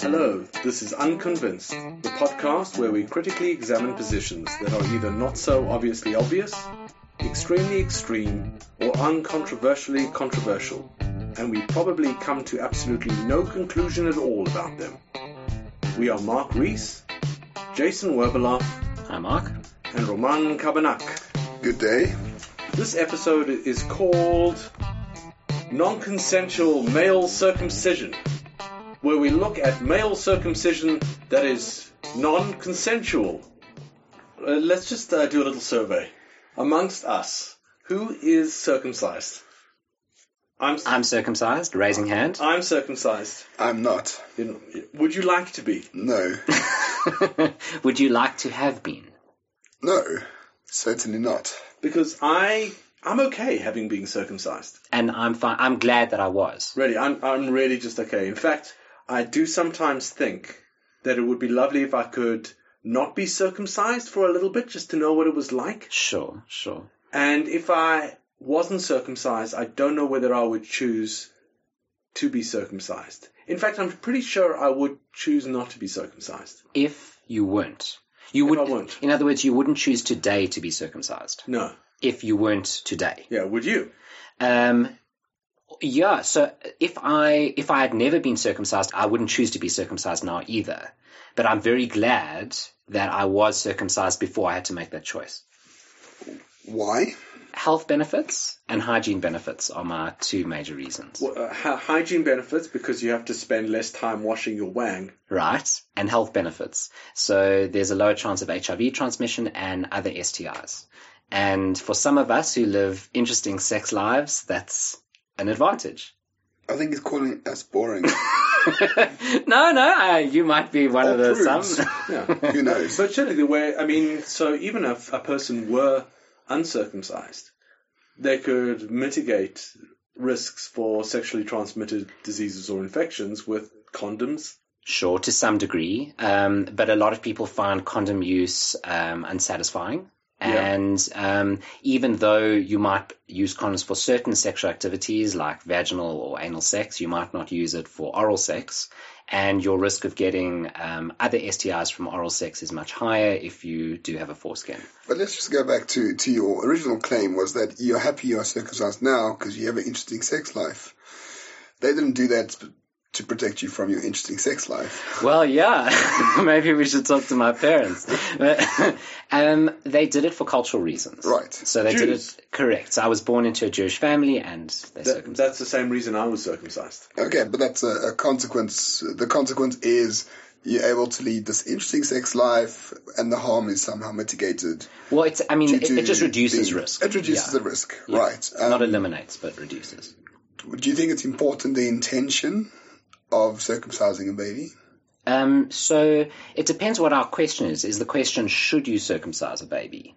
Hello, this is Unconvinced, the podcast where we critically examine positions that are either not so obviously obvious, extremely extreme, or uncontroversially controversial, and we probably come to absolutely no conclusion at all about them. We are Marc Rees, Jason Werbeloff, Hi, Marc. and Roman Kabanak. Good day. This episode is called Non-Consensual Male Circumcision, where we look at male circumcision that is non-consensual. Uh, let's just uh, do a little survey. Amongst us, who is circumcised? I'm, I'm circumcised, raising hand. I'm circumcised. I'm not. You know, would you like to be? No. Would you like to have been? No. Certainly not. Because I, I'm okay having been circumcised. And I'm fine. I'm glad that I was. Really, I'm, I'm really just okay. In fact, I do sometimes think that it would be lovely if I could not be circumcised for a little bit just to know what it was like. Sure, sure. And if I wasn't circumcised, I don't know whether I would choose to be circumcised. In fact, I'm pretty sure I would choose not to be circumcised. If you weren't, you would. Weren't. In other words, you wouldn't choose today to be circumcised. No. If you weren't today. Yeah, would you? Um, yeah. So if I if I had never been circumcised, I wouldn't choose to be circumcised now either. But I'm very glad that I was circumcised before I had to make that choice. Why? Health benefits and hygiene benefits are my two major reasons. Well, uh, hy- hygiene benefits because you have to spend less time washing your wang. Right? And health benefits. So there's a lower chance of HIV transmission and other STIs. And for some of us who live interesting sex lives, that's an advantage. I think he's calling us boring. no, no, uh, you might be one Or of the prudes. some. Yeah. Who knows? But surely the way, I mean, so even if a person were uncircumcised, they could mitigate risks for sexually transmitted diseases or infections with condoms. Sure, to some degree, um, but a lot of people find condom use um, unsatisfying. Yeah. And um, even though you might use condoms for certain sexual activities like vaginal or anal sex, you might not use it for oral sex. And your risk of getting um, other STIs from oral sex is much higher if you do have a foreskin. but let's just go back to, to your original claim was that you're happy you're circumcised now because you have an interesting sex life. They didn't do that to protect you from your interesting sex life. Well, yeah, maybe we should talk to my parents. But, um, they did it for cultural reasons. Right. So they Jews. did it correct. So I was born into a Jewish family and they That, circumcised. that's the same reason I was circumcised. Okay, but that's a, a consequence. The consequence is you're able to lead this interesting sex life and the harm is somehow mitigated. Well, it's, I mean, it, it just reduces being- risk. It reduces Yeah. the risk, Yeah. right. Um, Not eliminates, but reduces. do you think it's important the intention of circumcising a baby? Um, so it depends what our question is. Is the question, should you circumcise a baby?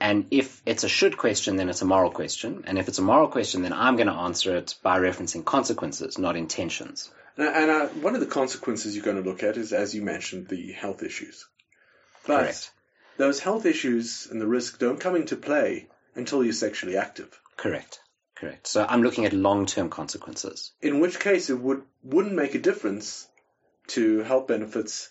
And if it's a should question, then it's a moral question. And if it's a moral question, then I'm going to answer it by referencing consequences, not intentions. And, and uh, one of the consequences you're going to look at is, as you mentioned, the health issues. But Correct. those health issues and the risk don't come into play until you're sexually active. Correct. Correct. So I'm looking at long-term consequences. In which case, it would wouldn't make a difference to health benefits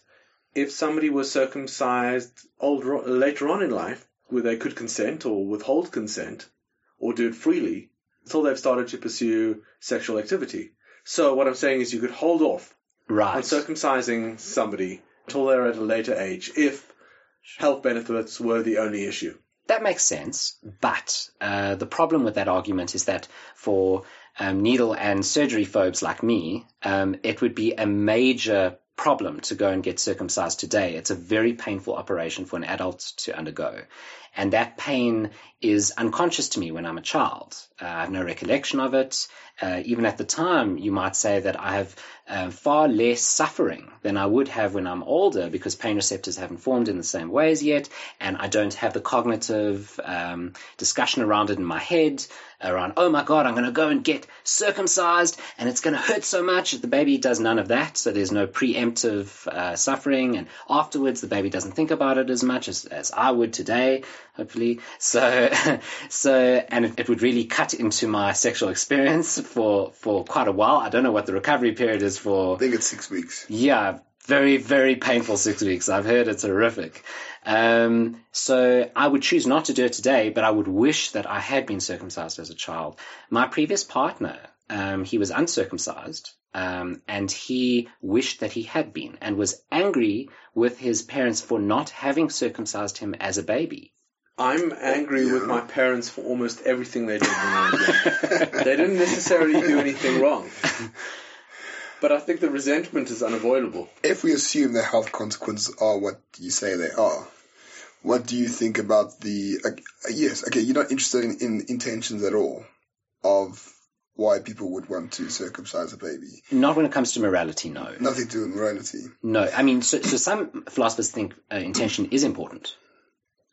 if somebody was circumcised older, later on in life, where they could consent or withhold consent or do it freely until they've started to pursue sexual activity. So what I'm saying is, you could hold off on circumcising somebody until they're at a later age if health benefits were the only issue. That makes sense, but uh, the problem with that argument is that for um, needle and surgery phobes like me, um, it would be a major problem to go and get circumcised today. It's a very painful operation for an adult to undergo. And that pain is unconscious to me when I'm a child. Uh, I have no recollection of it. Uh, even at the time, you might say that I have uh, far less suffering than I would have when I'm older because pain receptors haven't formed in the same ways yet, and I don't have the cognitive um, discussion around it in my head. around, oh my God, I'm going to go and get circumcised and it's going to hurt so much. The baby does none of that. So there's no preemptive uh, suffering. And afterwards, the baby doesn't think about it as much as, as I would today, hopefully. So, so, and it, it would really cut into my sexual experience for, for quite a while. I don't know what the recovery period is for. I think it's six weeks. Yeah, very, very painful six weeks. I've heard it's horrific. Um, so I would choose not to do it today, but I would wish that I had been circumcised as a child. My previous partner, um, he was uncircumcised, um, and he wished that he had been and was angry with his parents for not having circumcised him as a baby. I'm angry with my parents for almost everything they did when I was young. they didn't necessarily do anything wrong. But I think the resentment is unavoidable. If we assume the health consequences are what you say they are, what do you think about the? Uh, yes, okay, you're not interested in, in intentions at all of why people would want to circumcise a baby. Not when it comes to morality, no. Nothing to do with morality. No, I mean, so, so some philosophers think uh, intention is important.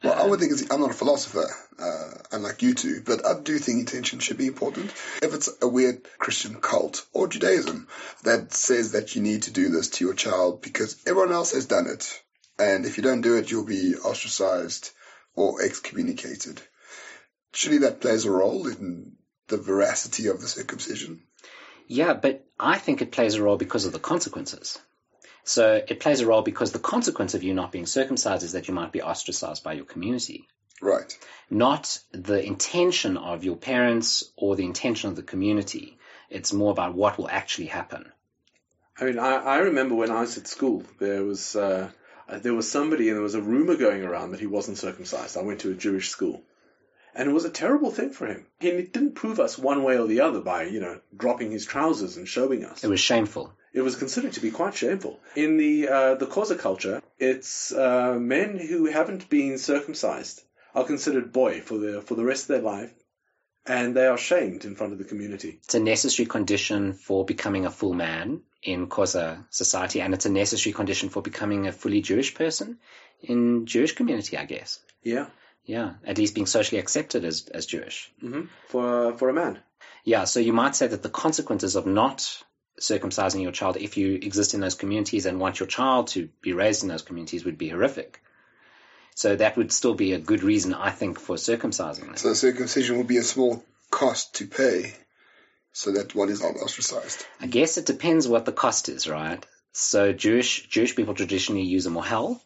Well, I would think it's, I'm not a philosopher, uh, unlike you two, but I do think intention should be important. If it's a weird Christian cult or Judaism that says that you need to do this to your child because everyone else has done it, and if you don't do it, you'll be ostracized or excommunicated. Surely that plays a role in the veracity of the circumcision. Yeah, but I think it plays a role because of the consequences. So it plays a role because the consequence of you not being circumcised is that you might be ostracized by your community, Right. not the intention of your parents or the intention of the community. It's more about what will actually happen. I mean, I, I remember when I was at school, there was uh, uh, there was somebody and there was a rumor going around that he wasn't circumcised. I went to a Jewish school, and it was a terrible thing for him. He didn't prove us one way or the other by you know dropping his trousers and showing us. It was shameful. It was considered to be quite shameful. In the uh, the Xhosa culture, it's uh, men who haven't been circumcised are considered boy for the for the rest of their life, and they are shamed in front of the community. It's a necessary condition for becoming a full man in Xhosa society, and it's a necessary condition for becoming a fully Jewish person in Jewish community, I guess. Yeah, Yeah, at least being socially accepted as, as Jewish. hmm for for a man. Yeah, so you might say that the consequences of not circumcising your child if you exist in those communities and want your child to be raised in those communities would be horrific. So that would still be a good reason, I think, for circumcising them. So circumcision would be a small cost to pay so that one is not ostracized. I guess it depends what the cost is, right? So Jewish Jewish people traditionally use a mohel,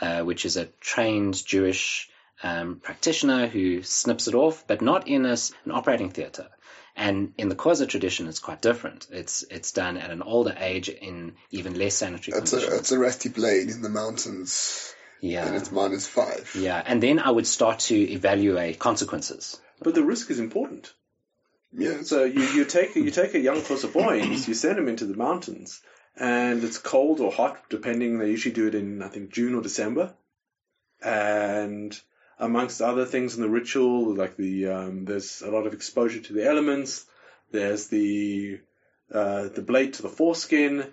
uh, which is a trained Jewish um, practitioner who snips it off, but not in a s an operating theatre. And in the Xhosa tradition, it's quite different. It's it's done at an older age in even less sanitary It's a, conditions. it's a rusty blade in the mountains and yeah, it's minus five. yeah. And then I would start to evaluate consequences. But the risk is important. Yeah. So you, you take you take a young Xhosa boy and you send him into the mountains, and it's cold or hot, depending. They usually do it in I think June or December, and amongst other things in the ritual, like the um, there's a lot of exposure to the elements. There's the uh, the blade to the foreskin,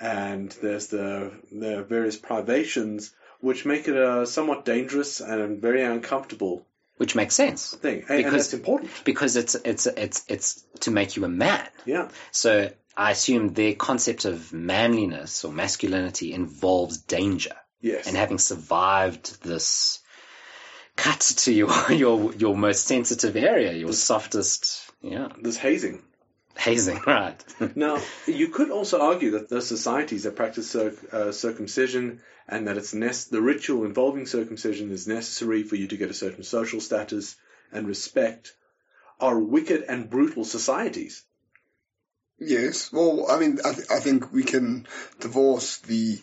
and there's the the various privations which make it somewhat dangerous and very uncomfortable Which makes sense thing, and, and Because- it's important. because it's it's it's it's to make you a man. Yeah. So I assume their concept of manliness or masculinity involves danger. Yes. And having survived this cut to your your your most sensitive area, your softest, yeah, There's hazing. hazing, right? Now, you could also argue that the societies that practice circ- uh, circumcision and that it's nec- the ritual involving circumcision is necessary for you to get a certain social status and respect are wicked and brutal societies. Yes. Well, I mean, I, th- I think we can divorce the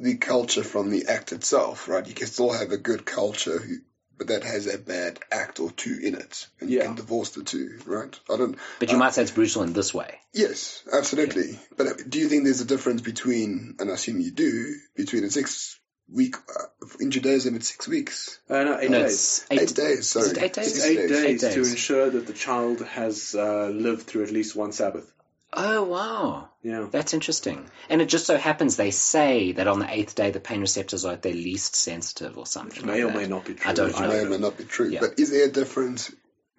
the culture from the act itself, right? You can still have a good culture, who, but that has a bad act or two in it, and you can divorce the two, right? I don't. But you might say it's brutal in this way. Yes, absolutely. But uh, do you think there's a difference between, and I assume you do, between a six week uh, in Judaism it's six weeks, Uh, no, eight No, days. it's eight, days. Sorry, Is it eight days? Six eight days, Eight to ensure that the child has uh, lived through at least one Sabbath. Oh wow, Yeah. that's interesting. And it just so happens they say that on the eighth day the pain receptors are at their least sensitive or something. May like or that. may not be true. I don't Which know. may or may not be true. Yeah. But is there a difference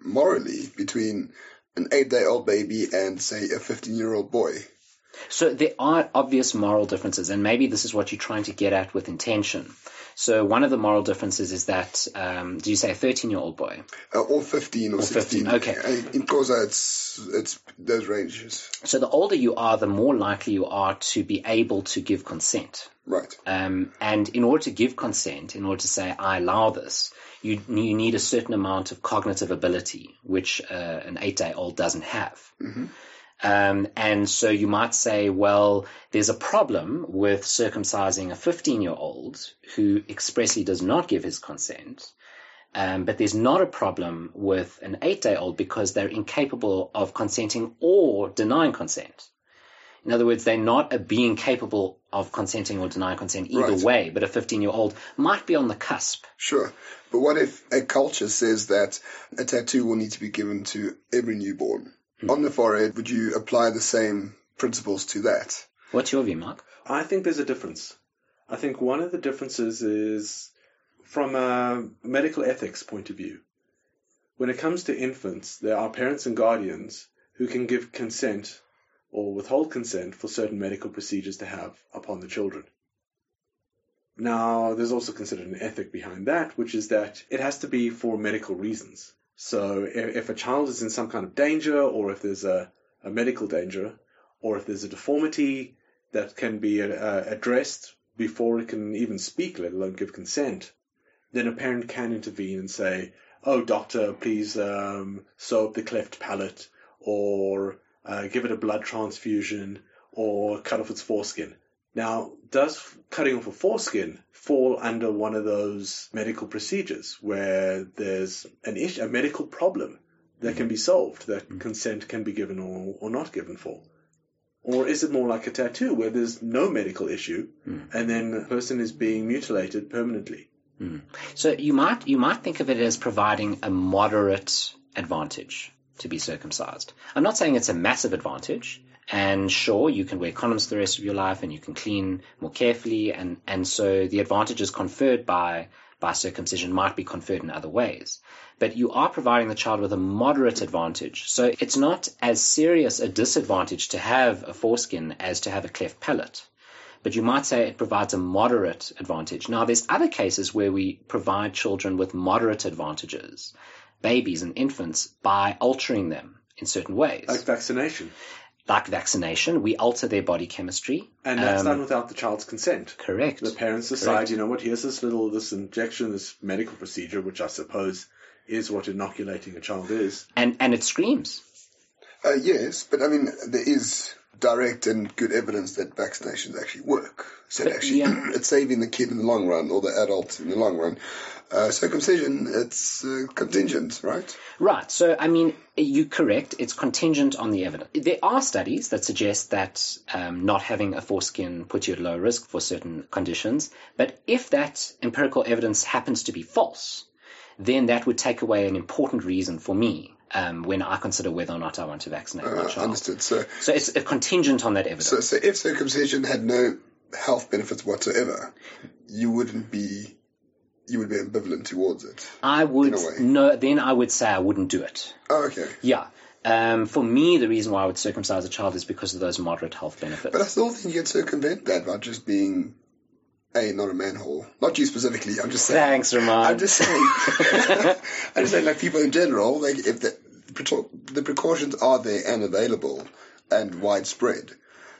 morally between an eight-day-old baby and, say, a 15-year-old boy? So there are obvious moral differences, and maybe this is what you're trying to get at with intention. So one of the moral differences is that, um, do you say a 13 year old boy? Uh, or 15 or, Or 16. 15, okay. And in Xhosa, it's, it's those ranges. So the older you are, the more likely you are to be able to give consent. Right. Um, and in order to give consent, in order to say, I allow this, you, you need a certain amount of cognitive ability, which uh, an eight day old doesn't have. Um, and so you might say, well, there's a problem with circumcising a 15 year old who expressly does not give his consent. Um, but there's not a problem with an eight day old because they're incapable of consenting or denying consent. In other words, they're not a being capable of consenting or denying consent either Right. way, but a 15 year old might be on the cusp. Sure. But what if a culture says that a tattoo will need to be given to every newborn? Mm. On the forehead, would you apply the same principles to that? What's your view, Marc? I think there's a difference. I think one of the differences is from a medical ethics point of view. When it comes to infants, there are parents and guardians who can give consent or withhold consent for certain medical procedures to have upon the children. Now, there's also considered an ethic behind that, which is that it has to be for medical reasons. So if, if a child is in some kind of danger, or if there's a, a medical danger, or if there's a deformity that can be uh, addressed before it can even speak, let alone give consent, then a parent can intervene and say, "Oh, doctor, please um, sew up the cleft palate, or uh, give it a blood transfusion, or cut off its foreskin." Now, does cutting off a foreskin fall under one of those medical procedures where there's an issue, a medical problem that can be mm-hmm. solved, that mm-hmm. consent can be given or, or not given for? Or is it more like a tattoo where there's no medical issue mm. and then the person is being mutilated permanently? Mm. So you might you might think of it as providing a moderate advantage to be circumcised. I'm not saying it's a massive advantage. And sure, you can wear condoms the rest of your life, and you can clean more carefully, and and so the advantages conferred by by circumcision might be conferred in other ways. But you are providing the child with a moderate advantage. So it's not as serious a disadvantage to have a foreskin as to have a cleft palate but you might say it provides a moderate advantage. Now, there's other cases where we provide children with moderate advantages, babies and infants, by altering them in certain ways. Like vaccination. Like vaccination, we alter their body chemistry. And that's Um, done without the child's consent. Correct. The parents decide, Correct. you know what, here's this little, this injection, this medical procedure, which I suppose is what inoculating a child is. And, and it screams. Uh, yes, but I mean, there is direct and good evidence that vaccinations actually work. So But, actually, yeah. it's saving the kid in the long run or the adult in the long run. Uh, circumcision, it's uh, contingent, right? Right. So, I mean, you're correct. It's contingent on the evidence. There are studies that suggest that um, not having a foreskin puts you at low risk for certain conditions. But if that empirical evidence happens to be false, then that would take away an important reason for me um, when I consider whether or not I want to vaccinate my Uh, child. understood. So, So it's a contingent on that evidence. so, so if circumcision had no health benefits whatsoever, you wouldn't be, you would be ambivalent towards it. I would in a way. no. Then I would say I wouldn't do it. Oh, okay. Yeah. Um, for me, the reason why I would circumcise a child is because of those moderate health benefits. But I still think you can circumvent that by just being a not a manhole. Not you specifically. I'm just saying. Thanks, Ramon. I'm just saying. I'm just saying, like people in general, like if the the precautions are there and available and widespread,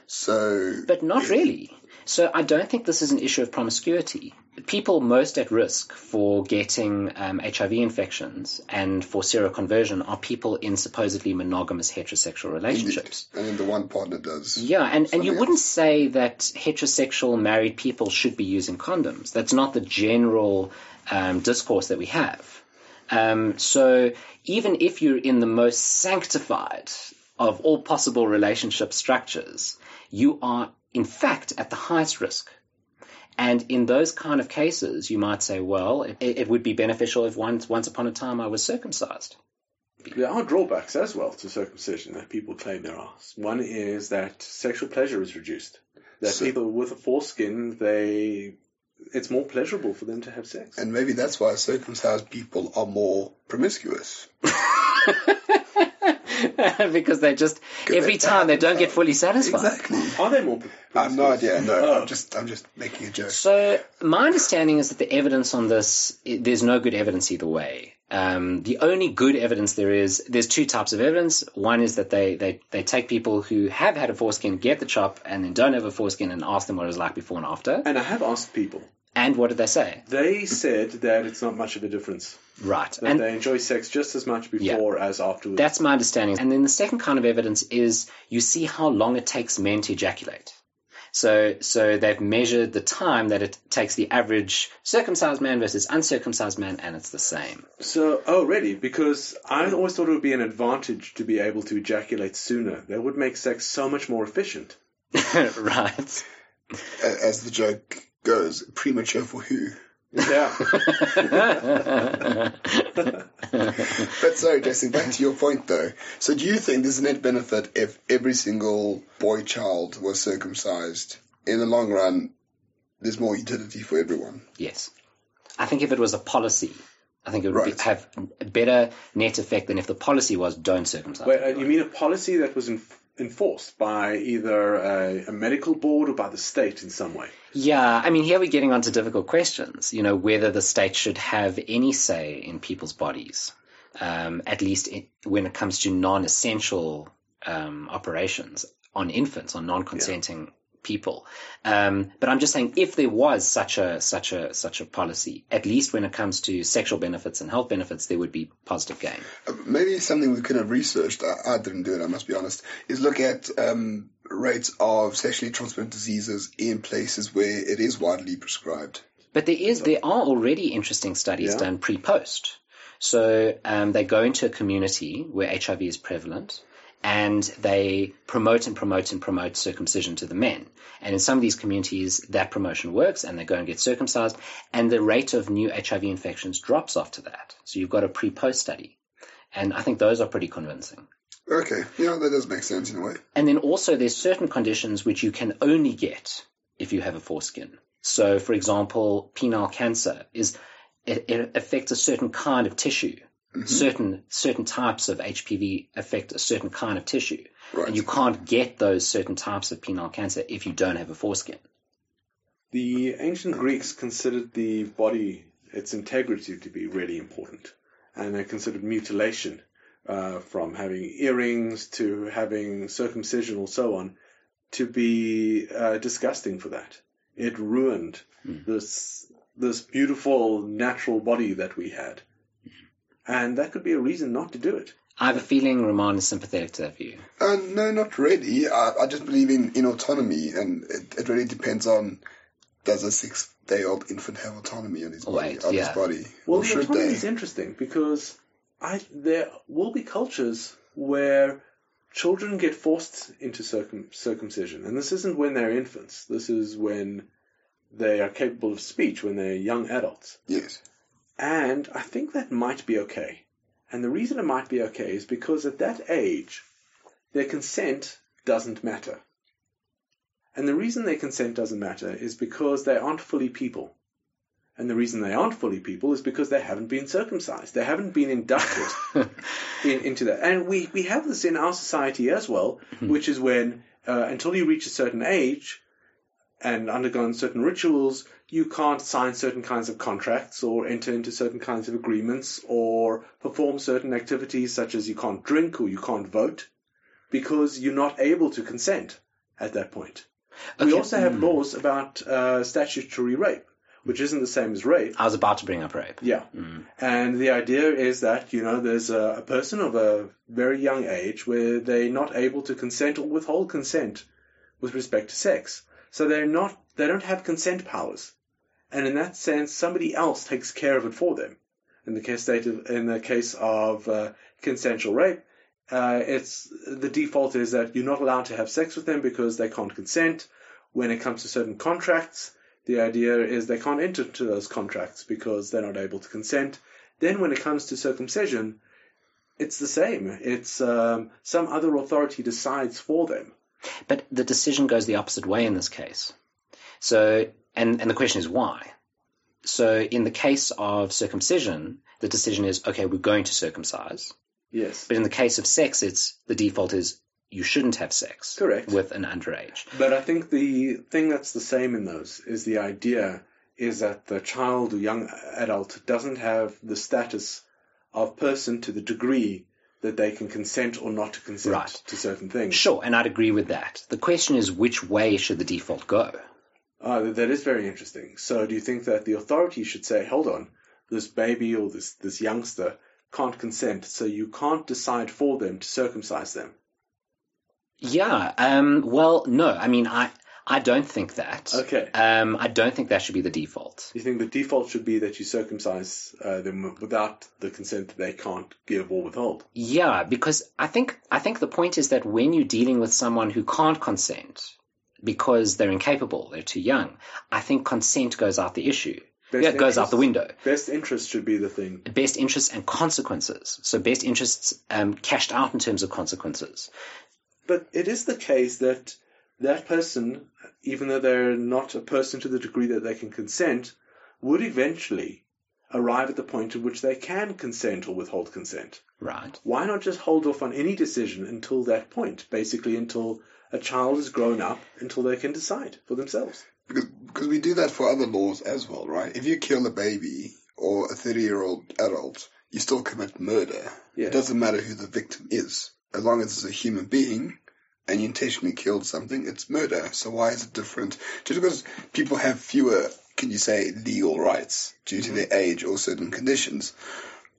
so But not really. So I don't think this is an issue of promiscuity. People most at risk for getting um, HIV infections and for seroconversion are people in supposedly monogamous heterosexual relationships. and then the one partner does. Yeah, and, and you Something wouldn't say that heterosexual married people should be using condoms. That's not the general um, discourse that we have. Um, so even if you're in the most sanctified of all possible relationship structures, you are in fact at the highest risk. And in those kind of cases, you might say, well, it, it would be beneficial if once, once upon a time I was circumcised. There are drawbacks as well to circumcision that people claim there are. One is that sexual pleasure is reduced. That So- people with a foreskin, they, it's more pleasurable for them to have sex. And maybe that's why circumcised people are more promiscuous. because they just every they- time they don't get fully satisfied. Exactly. Are they more? I have no idea. No, Oh. I'm just I'm just making a joke. So my understanding is that the evidence on this, i- there's no good evidence either way. Um, the only good evidence there is, there's two types of evidence. One is that they, they, they take people who have had a foreskin, get the chop, and then don't have a foreskin and ask them what it was like before and after. And I have asked people. And what did they say? They said that it's not much of a difference. Right. That And they enjoy sex just as much before as afterwards. That's my understanding. And then the second kind of evidence is you see how long it takes men to ejaculate. So, so they've measured the time that it takes the average circumcised man versus uncircumcised man, and it's the same. So, oh, really? Because I always thought it would be an advantage to be able to ejaculate sooner. That would make sex so much more efficient. right. A- As the joke goes, premature for who? Yeah. But sorry, Jesse, back to your point though. So do you think there's a net benefit if every single boy child was circumcised? In the long run, there's more utility for everyone. yes. I think if it was a policy, I think it would Right. be, have a better net effect than if the policy was don't circumcise. Wait, uh, you mean a policy that was enf- enforced by either a, a medical board or by the state in some way? Yeah, I mean, here we're getting onto difficult questions. You know, whether the state should have any say in people's bodies, um, at least when it comes to non-essential um, operations on infants, on non-consenting people. Um, but I'm just saying, if there was such a such a such a policy, at least when it comes to sexual benefits and health benefits, there would be positive gain. Uh, Maybe something we could have researched, I, I didn't do it, I must be honest, is look at um, rates of sexually transmitted diseases in places where it is widely prescribed. But there is there are already interesting studies Yeah. done pre-post. So um, they go into a community where HIV is prevalent, and they promote and promote and promote circumcision to the men. And in some of these communities, that promotion works, and they go and get circumcised, and the rate of new HIV infections drops after that. So you've got a pre-post study, and I think those are pretty convincing. Okay, yeah, that does make sense in a way. And then also there's certain conditions which you can only get if you have a foreskin. So, for example, penile cancer is it, it affects a certain kind of tissue. Certain certain types of HPV affect a certain kind of tissue, Right. and you can't get those certain types of penile cancer if you don't have a foreskin. The ancient Greeks considered the body, its integrity, to be really important. And they considered mutilation, uh, from having earrings to having circumcision or so on, to be uh, disgusting for that. It ruined this this beautiful natural body that we had. And that could be a reason not to do it. I have a feeling Roman is sympathetic to that view. Uh, no, not really. I, I just believe in, in autonomy, and it, it really depends on does a six-day-old infant have autonomy on his body? eight, on yeah. his body, Well, or the autonomy they? is interesting because I there will be cultures where children get forced into circum, circumcision, and this isn't when they're infants. This is when they are capable of speech, when they're young adults. Yes. And I think that might be okay. And the reason it might be okay is because at that age, their consent doesn't matter. And the reason their consent doesn't matter is because they aren't fully people. And the reason they aren't fully people is because they haven't been circumcised. They haven't been inducted in, into that. And we, we have this in our society as well, which is when uh, until you reach a certain age and undergone certain rituals, you can't sign certain kinds of contracts or enter into certain kinds of agreements or perform certain activities such as you can't drink or you can't vote because you're not able to consent at that point. We also have laws about uh, statutory rape, which isn't the same as rape. I was about to bring up rape. Yeah. And the idea is that, you know, there's a, a person of a very young age where they're not able to consent or withhold consent with respect to sex. So they're not, they don't have consent powers. And in that sense, somebody else takes care of it for them. In the case stated, in the case of uh, consensual rape, uh, it's the default is that you're not allowed to have sex with them because they can't consent. When it comes to certain contracts, the idea is they can't enter into those contracts because they're not able to consent. Then, when it comes to circumcision, it's the same. It's um, some other authority decides for them. But the decision goes the opposite way in this case. So, and, and the question is why? So, in the case of circumcision, the decision is okay, we're going to circumcise. Yes. But in the case of sex, it's the default is you shouldn't have sex Correct. with an underage. But I think the thing that's the same in those is the idea is that the child or young adult doesn't have the status of person to the degree that they can consent or not to consent Right. to certain things. Sure, and I'd agree with that. The question is which way should the default go? Uh, that is very interesting. So, do you think that the authorities should say, "Hold on, this baby or this this youngster can't consent, so you can't decide for them to circumcise them"? Yeah. Um, well, no. I mean, I I don't think that. Okay. Um, I don't think that should be the default. You think the default should be that you circumcise uh, them without the consent that they can't give or withhold? Yeah, because I think I think the point is that when you're dealing with someone who can't consent because they're incapable, they're too young, I think consent goes out the issue. Best yeah, it goes out the window. Best interests should be the thing. Best interests and consequences. So best interests um, cashed out in terms of consequences. But it is the case that that person, even though they're not a person to the degree that they can consent, would eventually arrive at the point at which they can consent or withhold consent. Right. Why not just hold off on any decision until that point? Basically, until a child is grown up, until they can decide for themselves. Because, because we do that for other laws as well, right? If you kill a baby or a 30 year old adult, you still commit murder. Yeah. It doesn't matter who the victim is. As long as it's a human being and you intentionally killed something, it's murder. So why is it different? Just because people have fewer, can you say, legal rights due to mm-hmm. their age or certain conditions,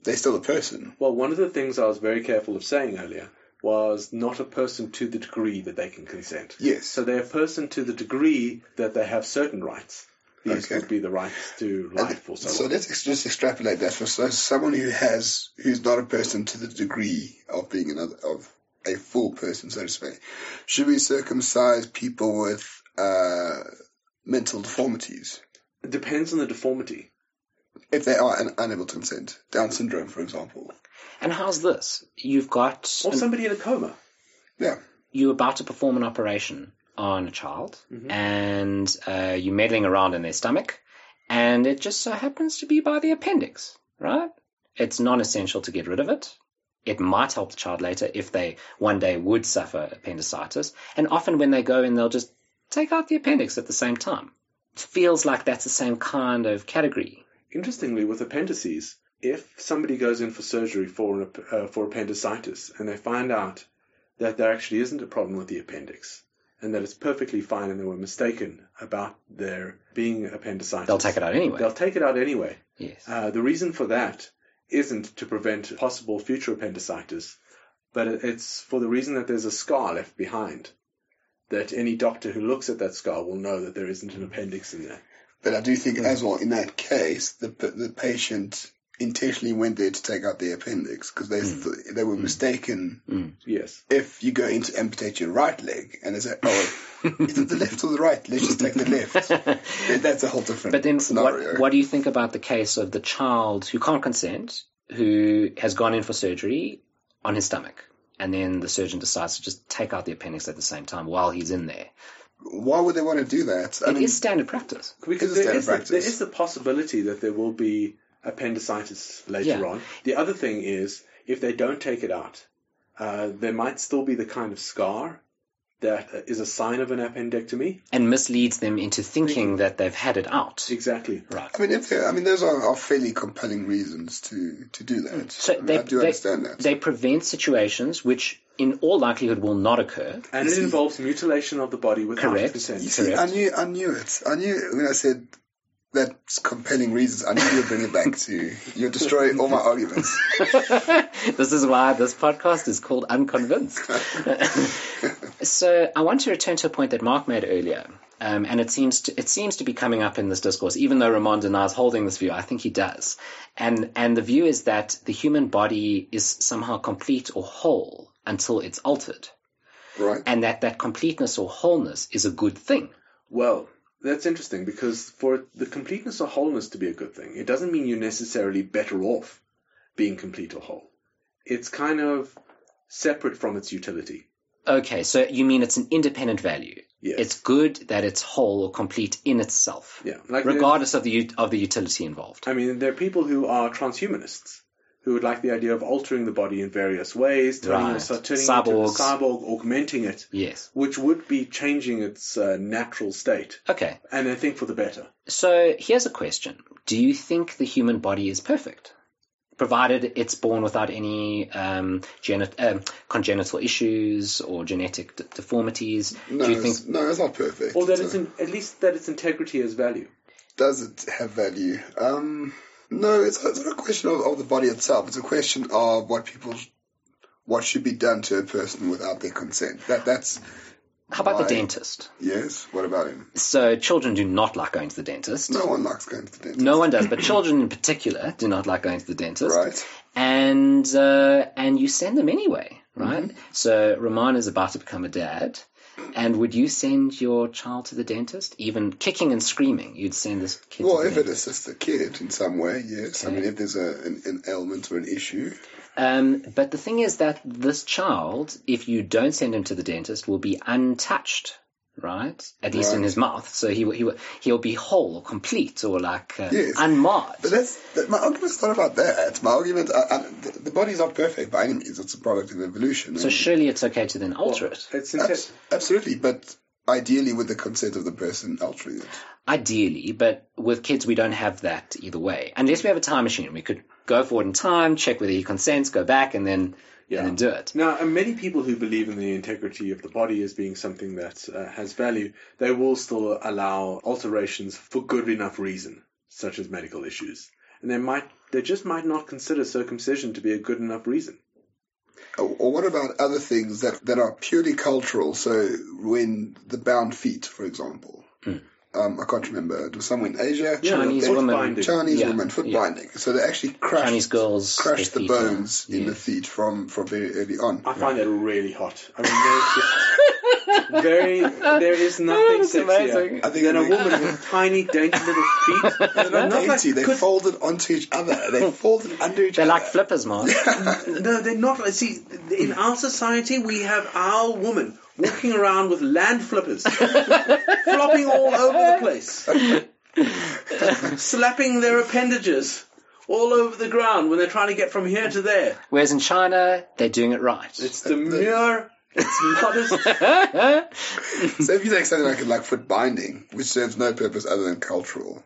they're still a person. Well, one of the things I was very careful of saying earlier was not a person to the degree that they can consent. Yes. So they're a person to the degree that they have certain rights. These Okay. would be the rights to life or so, So let's ex- just extrapolate that for so someone who has who's not a person to the degree of being another of a full person, so to speak. Should we circumcise people with uh, mental deformities It depends on the deformity. if they are un- unable to consent? Down syndrome, for example. And how's this? You've got Or an- somebody in a coma. Yeah. you're about to perform an operation on a child and uh, you're meddling around in their stomach and it just so happens to be by the appendix, right? It's non-essential to get rid of it. It might help the child later if they one day would suffer appendicitis. And often when they go in, they'll just take out the appendix at the same time. It feels like that's the same kind of category. Interestingly, with appendices, if somebody goes in for surgery for an, uh, for appendicitis and they find out that there actually isn't a problem with the appendix and that it's perfectly fine and they were mistaken about there being appendicitis, They'll take it out anyway. They'll take it out anyway. Yes. Uh, the reason for that isn't to prevent possible future appendicitis, but it's for the reason that there's a scar left behind. That any doctor who looks at that scar will know that there isn't an appendix in there. But I do think hmm. as well in that case, the the patient intentionally went there to take out the appendix because they mm. th- they were mm. mistaken. Mm. Yes. If you go in to amputate your right leg and they say, "Oh, is it the left or the right? Let's just take the left," that's a whole different But then, scenario. what, what do you think about the case of the child who can't consent, who has gone in for surgery on his stomach, and then the surgeon decides to just take out the appendix at the same time while he's in there? Why would they want to do that? I It is mean, standard practice. Because Is standard is, the, there practice? the possibility that there will be appendicitis later Yeah. on. The other thing is, if they don't take it out, uh, there might still be the kind of scar that is a sign of an appendectomy. And misleads them into thinking that they've had it out. Exactly. Right. I mean, if they- I mean, those are, are fairly compelling reasons to to do that. So I, mean, they, I do they, understand that. they prevent situations which, in all likelihood, will not occur. And it involves mutilation of the body without Correct. consent. You see, I correct. knew, I knew it. I knew when I said that's compelling reasons. I need you to bring it back to you You'll destroy all my arguments. this is why this podcast is called Unconvinced. so I want to return to a point that Marc made earlier. Um, and it seems to it seems to be coming up in this discourse, even though Ramon denies holding this view. I think he does, and and the view is that the human body is somehow complete or whole until it's altered, Right? and that that completeness or wholeness is a good thing. Well, that's interesting because for the completeness or wholeness to be a good thing, it doesn't mean you're necessarily better off being complete or whole. It's kind of separate from its utility. Okay, so you mean it's an independent value? Yes. It's good that it's whole or complete in itself, Yeah, like regardless of the of the utility involved. I mean, there are people who are transhumanists who would like the idea of altering the body in various ways, turning, Right. yourself, turning it into a cyborg, augmenting it, Yes. which would be changing its uh, natural state, Okay. and I think for the better. So here's a question: Do you think the human body is perfect, provided it's born without any um, geni- um, congenital issues or genetic d- deformities? No, Do you think it's, no, it's not perfect. Or that It's it's in, at least that its integrity has value. does it have value? Um, no, it's, it's not a question of, of the body itself. It's a question of what people, what should be done to a person without their consent. That that's how about the dentist? yes. What about him? So children do not like going to the dentist. No one likes going to the dentist. No one does, but children in particular do not like going to the dentist. Right. And uh, and you send them anyway, right? Mm-hmm. So Roman is about to become a dad. And would you send your child to the dentist, even kicking and screaming? You'd send this kid. Well, to the if it dentist. assists the kid in some way, yes. I mean, if there's a, an, an ailment or an issue, Um, but the thing is that this child, if you don't send him to the dentist, will be untouched, right? At least in his mouth. So he will, he he'll be whole or complete or like uh, Yes. unmarred. But that's that, my argument's not about that. My argument, I, I, the, the body's not perfect by any means. It's a product of evolution. so surely it's okay to then alter it. It's Abs- absolutely, but ideally with the consent of the person altering it. Ideally, but with kids, we don't have that either way. Unless we have a time machine, we could go forward in time, check whether he consents, go back, and then Yeah. and do it. Now, and many people who believe in the integrity of the body as being something that uh, has value, they will still allow alterations for good enough reason, such as medical issues. And they might, they just might not consider circumcision to be a good enough reason. Or, or what about other things that, that are purely cultural? So when the bound feet, for example, um, I can't remember. It was somewhere in Asia. Yeah, Chinese they- foot women, binding. Chinese Yeah, women foot yeah. binding. So they actually crushed Chinese girls, crushed the feet are- bones in the feet from from very early on. I find that really hot. I mean, there's just very, there is nothing That's sexier amazing. I think than a woman with tiny, dainty little feet. They're not Not like- dainty. they could- folded onto each other. They folded under each other. They're like flippers, Marc. No, they're not. See, in our society, we have our woman walking around with land flippers, flopping all over the place, slapping their appendages all over the ground when they're trying to get from here to there. Whereas in China, they're doing it right. It's demure. It's modest. So if you take something like a like foot binding, which serves no purpose other than cultural,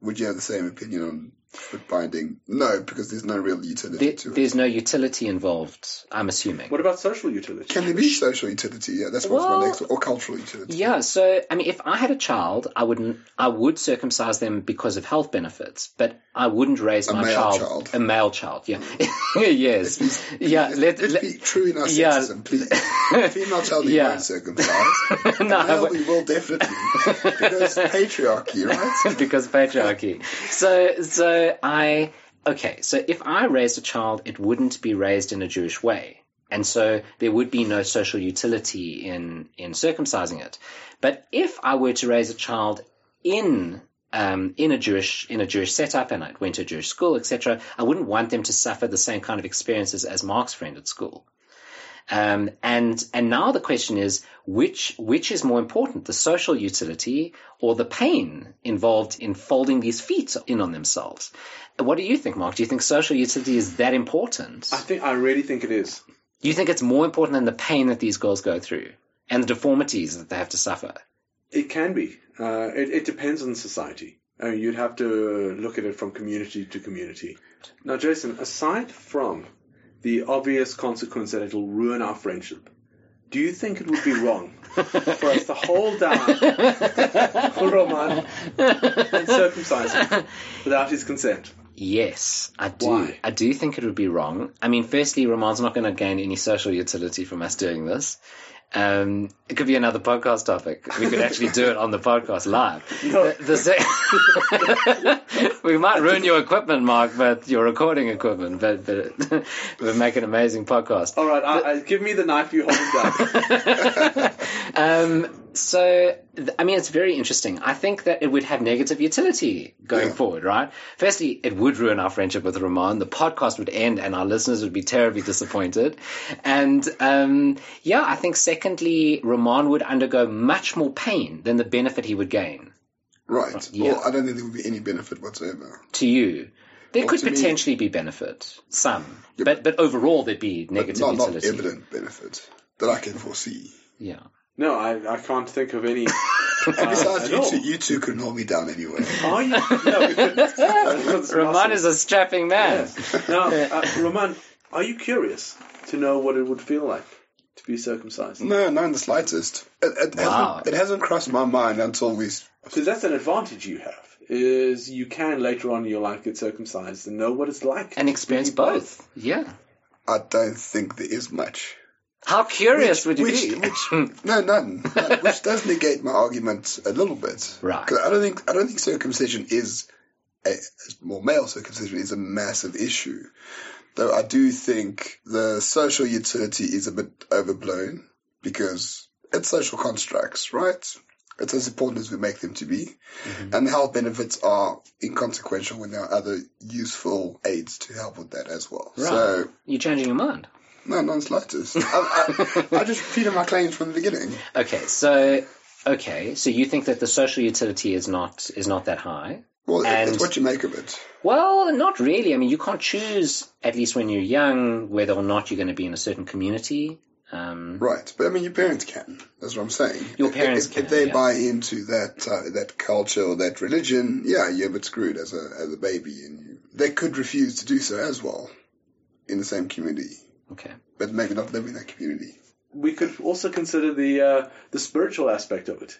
would you have the same opinion on foot binding? No, because there's no real utility There, to it. there's no utility involved, I'm assuming. What about social utility? Can there be social utility? Yeah, that's what's Well- my next one. Or cultural utility. Yeah, so I mean, if I had a child, I wouldn't. I would circumcise them because of health benefits, but I wouldn't raise A my male child, child. a male child. Yeah, mm. yes, yeah. Let's, Let, let's let- be true in our yeah. sexism, please. Female child we Yeah. won't circumcise. no, Male we will definitely. Because patriarchy, right? because patriarchy. So, so I okay. So if I raised a child, it wouldn't be raised in a Jewish way, and so there would be no social utility in in circumcising it. But if I were to raise a child in um, in a Jewish in a Jewish setup, and I went to a Jewish school, etc., I wouldn't want them to suffer the same kind of experiences as Marc's friend at school. Um, and and now the question is which which is more important, the social utility or the pain involved in folding these feet in on themselves? What do you think, Marc? Do you think social utility is that important? I think I really think it is. you think it's more important than the pain that these girls go through and the deformities that they have to suffer? It can be. Uh, it, it depends on society. I mean, you'd have to look at it from community to community. Now, Jason, aside from the obvious consequence that it'll ruin our friendship, do you think it would be wrong for us to hold down Roman and circumcise him without his consent? Yes, I do. Why? I do think it would be wrong. I mean, firstly, Ramon's not going to gain any social utility from us doing this. Um, it could be another podcast topic. We could actually do it on the podcast live. No. The, the se- we might ruin your equipment, Marc, but your recording equipment, but but we'll make an amazing podcast. All right, I, I, give me the knife you hold down. Um, so, I mean, it's very interesting. I think that it would have negative utility going Yeah. forward, right? Firstly, it would ruin our friendship with Ramon. The podcast would end and our listeners would be terribly disappointed. And, um, yeah, I think secondly, Ramon would undergo much more pain than the benefit he would gain Right. Yeah. Well, I don't think there would be any benefit whatsoever. to you. There Well, could to me- potentially be benefit, some, but but overall there'd be negative not, not utility. evident benefit that I can foresee. Yeah. No, I, I can't think of any. And besides, you two, you two couldn't hold me down anyway. Are you? No, we couldn't. Because Roman is a strapping man. Yes. Now, uh, Roman, are you curious to know what it would feel like to be circumcised? No, not in the slightest. It, it, Wow. hasn't, it hasn't crossed my mind until we. Because that's an advantage you have. Is you can later on in your life get circumcised and know what it's like And experience be both. Yeah. I don't think there is much. How curious would you which, be? which, no, none. Which does negate my argument a little bit. Right. 'Cause I don't think I don't think circumcision is a more male circumcision is a massive issue. Though I do think the social utility is a bit overblown because it's social constructs, right? It's as important as we make them to be. Mm-hmm. And the health benefits are inconsequential when there are other useful aids to help with that as well. Right. So, You're changing your mind. No, non slightest. I, I, I just repeated my claims from the beginning. Okay, so okay, so you think that the social utility is not is not that high? Well, And- it's what you make of it. Well, not really. I mean, you can't choose, at least when you're young, whether or not you're going to be in a certain community. Um, Right, but I mean, your parents can. That's what I'm saying. Your If- parents if, can, if they yeah. buy into that uh, that culture or that religion, yeah, you're a bit screwed as a as a baby, and you, they could refuse to do so as well in the same community, okay. but maybe not live in that community. We could also consider the uh, the spiritual aspect of it,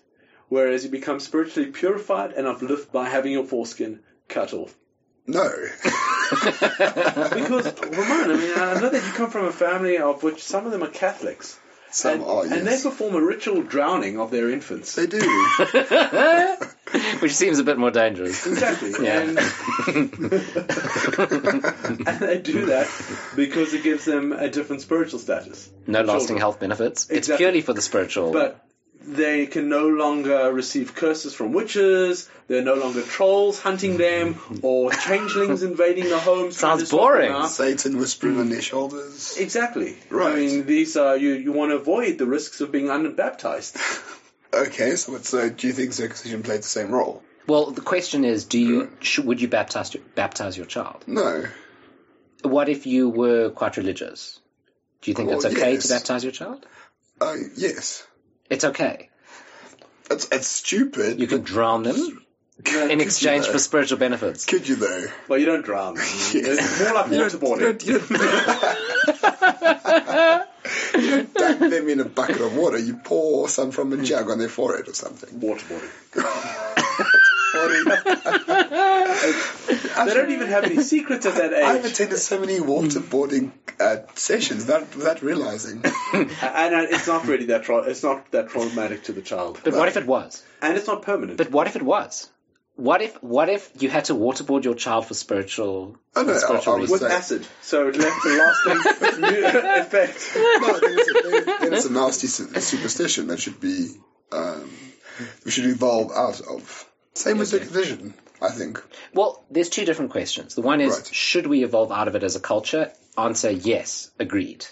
whereas you become spiritually purified and uplifted by having your foreskin cut off. No, Because, Roman, I mean, I know that you come from a family of which some of them are Catholics. Some and, are. and they perform a ritual drowning of their infants. they do. Which seems a bit more dangerous. Exactly. Yeah. And, and they do that because it gives them a different spiritual status. No lasting Children. health benefits. It's purely for the spiritual. But they can no longer receive curses from witches. There are no longer trolls hunting them or changelings invading the homes. Sounds to swap them boring. Satan whispering on their shoulders. Exactly. Right. I mean, these are you. You want to avoid the risks of being unbaptized. Okay, so what, so do you think circumcision played the same role? well, the question is, do you sh- would you baptize your, baptize your child? No. What if you were quite religious? Do you think Well, it's okay yes. to baptize your child? Uh, yes. It's okay. It's, it's stupid. You can drown them in exchange for spiritual benefits. Could you though? Well, you don't drown them. It's more like You don't, you waterboarding. don't, you don't, you don't dunk them in a bucket of water. You pour some from a jug on their forehead or something. Waterboarding. I, They don't even have any secrets at that age. I've attended so many waterboarding uh, sessions without, without realizing. and uh, it's not really that. Tra- it's not that traumatic to the child, But what if it was? and it's not permanent. But what if it was? What if what if you had to waterboard your child for spiritual, Oh, no, for spiritual I- I was- reasons? with acid, so it left a lasting effect. no, then it's, a, then, then it's a nasty superstition that should be um, we should evolve out of. Same with circumcision, I think. Well, there's two different questions. The one is, Right. should we evolve out of it as a culture? Answer, yes, agreed.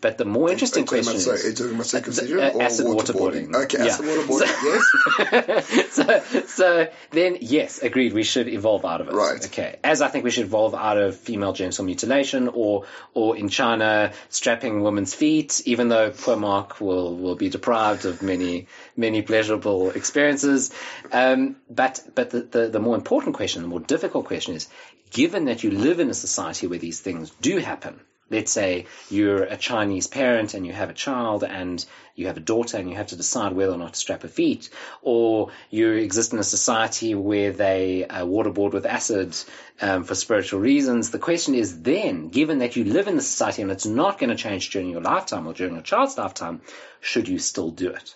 But the more interesting question sorry, are you is, talking about circumcision uh, or acid waterboarding? waterboarding. Okay, Yeah. acid waterboarding, yes. so, so then, yes, agreed. We should evolve out of it. Right. Okay. As I think we should evolve out of female genital mutilation, or or in China strapping women's feet, even though poor Marc will will be deprived of many many pleasurable experiences. Um, but but the, the the more important question, the more difficult question is, given that you live in a society where these things do happen. Let's say you're a Chinese parent and you have a child and you have a daughter and you have to decide whether or not to strap her feet, or you exist in a society where they uh, waterboard with acid um, for spiritual reasons. The question is then, given that you live in the society and it's not going to change during your lifetime or during your child's lifetime, should you still do it?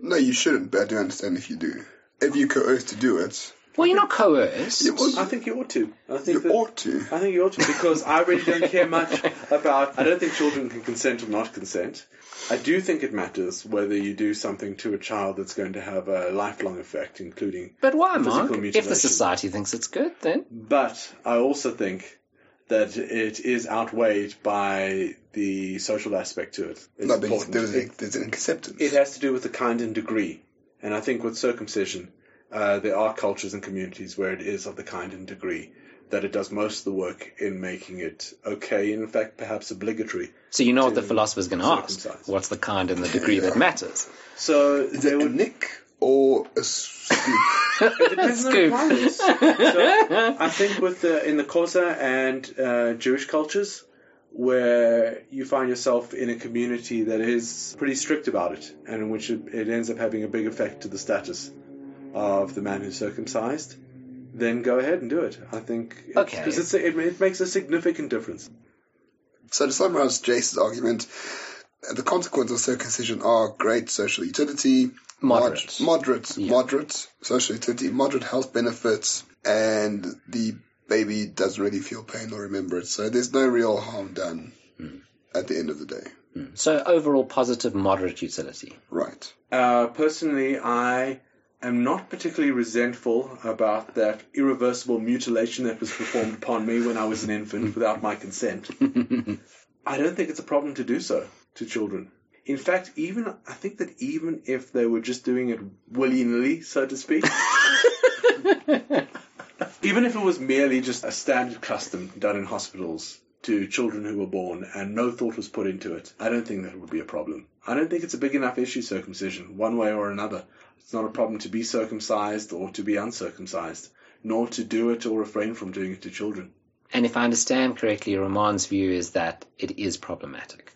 No, you shouldn't, but I do understand if you do. If you're coerced to do it, Well, you're not coerced. I think you ought to. I think you that, ought to. I think you ought to because I really don't care much about. I don't think children can consent or not consent. I do think it matters whether you do something to a child that's going to have a lifelong effect, including. but why, physical Marc? If the society thinks it's good, then But I also think that it is outweighed by the social aspect to it. It's No, there's, important. there's, It- there's an acceptance. It has to do with the kind and degree. And I think with circumcision, uh, there are cultures and communities where it is of the kind and degree that it does most of the work in making it okay, in fact, perhaps obligatory. So you know what the to philosopher's going to ask. What's the kind and the degree that matters? So Is they it a would nick or a scoop? It depends on the Scoop. requirements. so I think with the in the Xhosa and uh, Jewish cultures, where you find yourself in a community that is pretty strict about it, and in which it, it ends up having a big effect to the status of the man who's circumcised, then go ahead and do it. I think Okay. because it's, it, it makes a significant difference. So to summarize Jace's argument, the consequences of circumcision are great social utility, Moderate. mod- moderate, Yeah. moderate social utility, moderate health benefits, and the baby doesn't really feel pain or remember it. So there's no real harm done Hmm. at the end of the day. So overall positive, moderate utility. Right. Uh, personally, I am not particularly resentful about that irreversible mutilation that was performed upon me when I was an infant without my consent. I don't think it's a problem to do so to children. In fact, even I think that even if they were just doing it willy nilly, so to speak, even if it was merely just a standard custom done in hospitals to children who were born and no thought was put into it, I don't think that would be a problem. I don't think it's a big enough issue, circumcision, one way or another. It's not a problem to be circumcised or to be uncircumcised, nor to do it or refrain from doing it to children. And if I understand correctly, Roman's view is that it is problematic.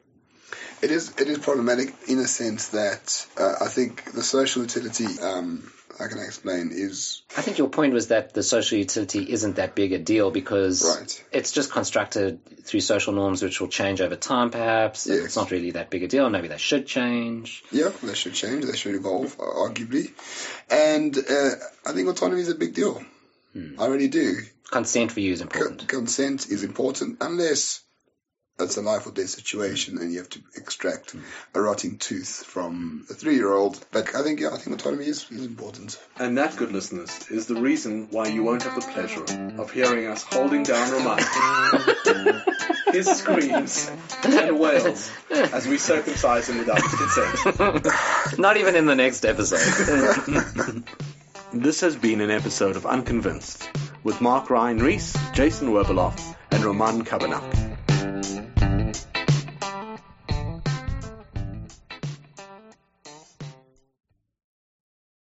It is it is problematic in a sense that uh, I think the social utility, um, how can explain, is I think your point was that the social utility isn't that big a deal because Right. it's just constructed through social norms which will change over time, perhaps. Yes. It's not really that big a deal. Maybe they should change. Yeah, they should change. They should evolve, uh, arguably. And uh, I think autonomy is a big deal. I really do. Consent for you is C- important. consent is important unless it's a life or death situation and you have to extract a rotting tooth from a three-year-old. But I think, yeah, I think autonomy is, is important. And that, good listeners, is the reason why you won't have the pleasure of hearing us holding down Roman. His screams and wails as we circumcise him without his consent. Not even in the next episode. This has been an episode of Unconvinced with Marc Ryan Reese, Jason Werbeloff, and Roman Kabanak.